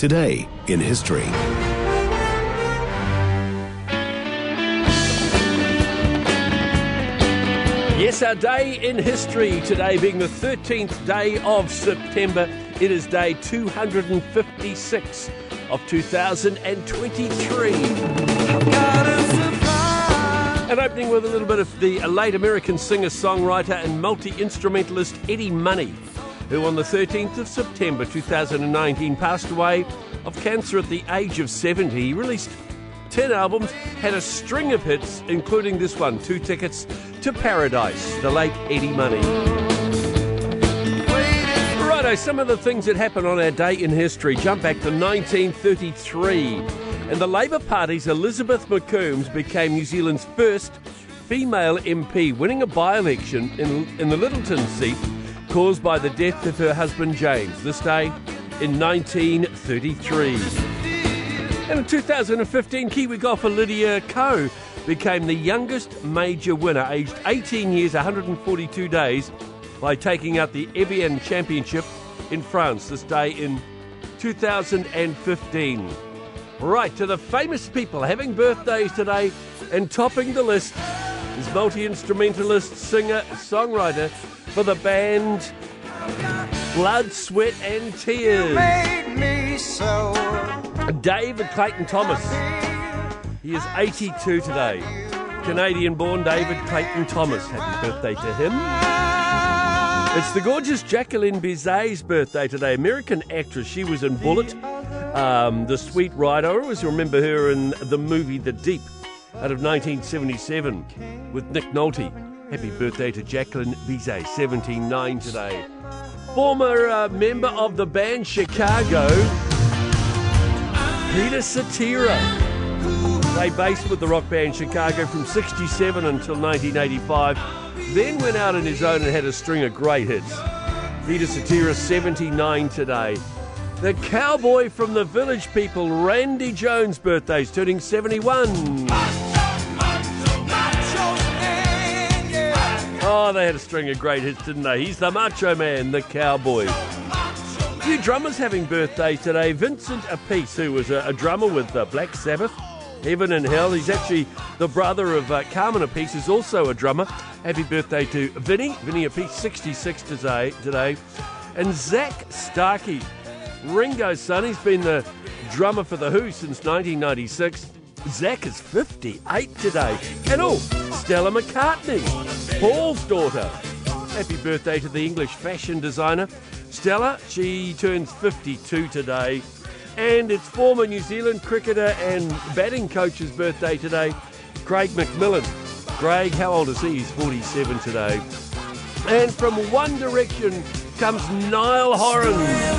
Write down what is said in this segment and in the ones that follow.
Today in History. Yes, our day in history today being the 13th day of September. It is day 256 of 2023. And opening with a little bit of the late American singer, songwriter, and multi instrumentalist Eddie Money, who on the 13th of September 2019 passed away of cancer at the age of 70. He released 10 albums, had a string of hits, including this one Two Tickets to Paradise, the late Eddie Money. Righto, some of the things that happened on our day in history. Jump back to 1933, and the Labour Party's Elizabeth McCombs became New Zealand's first female MP, winning a by election in, in the Lyttelton seat caused by the death of her husband James, this day in 1933. And in 2015, Kiwi golfer Lydia Ko became the youngest major winner, aged 18 years, 142 days, by taking out the Evian Championship in France this day in 2015. Right, to the famous people having birthdays today and topping the list is multi instrumentalist, singer, songwriter for the band Blood, Sweat and Tears. David Clayton Thomas. He is 82 today. Canadian born David Clayton Thomas. Happy birthday to him. It's the gorgeous Jacqueline Bisset's birthday today. American actress. She was in Bullitt, um, The Sweet Ride. I always remember her in the movie The Deep out of 1977 with Nick Nolte. Happy birthday to Jacqueline Bisset, 79 today. Former uh, member of the band Chicago, Peter Cetera. They based with the rock band Chicago from 67 until 1985, then went out on his own and had a string of great hits. Peter Cetera, 79 today. The cowboy from the village people, Randy Jones' birthday, is turning 71. Oh, they had a string of great hits, didn't they? He's the Macho Man, the cowboy. A few drummers having birthdays today. Vincent Appice, who was a, a drummer with uh, Black Sabbath, Heaven and Hell. He's actually the brother of uh, Carmine Appice, who's also a drummer. Happy birthday to Vinny. Vinny Appice, 66 today. today. And Zak Starkey, Ringo's son. He's been the drummer for The Who since 1996. Zak is 58 today. And oh, Stella McCartney, Paul's daughter. Happy birthday to the English fashion designer. Stella, she turns 52 today. And it's former New Zealand cricketer and batting coach's birthday today, Craig McMillan. Craig, how old is he? He's 47 today. And from One Direction comes Niall Horan.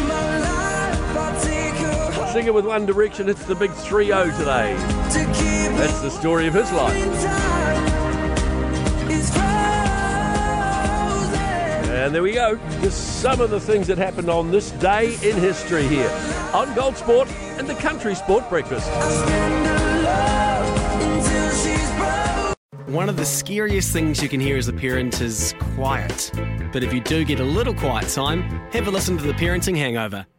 Singer with One Direction, it's the big 3 0 today. That's the story of his life. And there we go. Just some of the things that happened on this day in history here on Gold Sport and the Country Sport Breakfast. One of the scariest things you can hear as a parent is quiet. But if you do get a little quiet time, have a listen to the Parenting Hangover.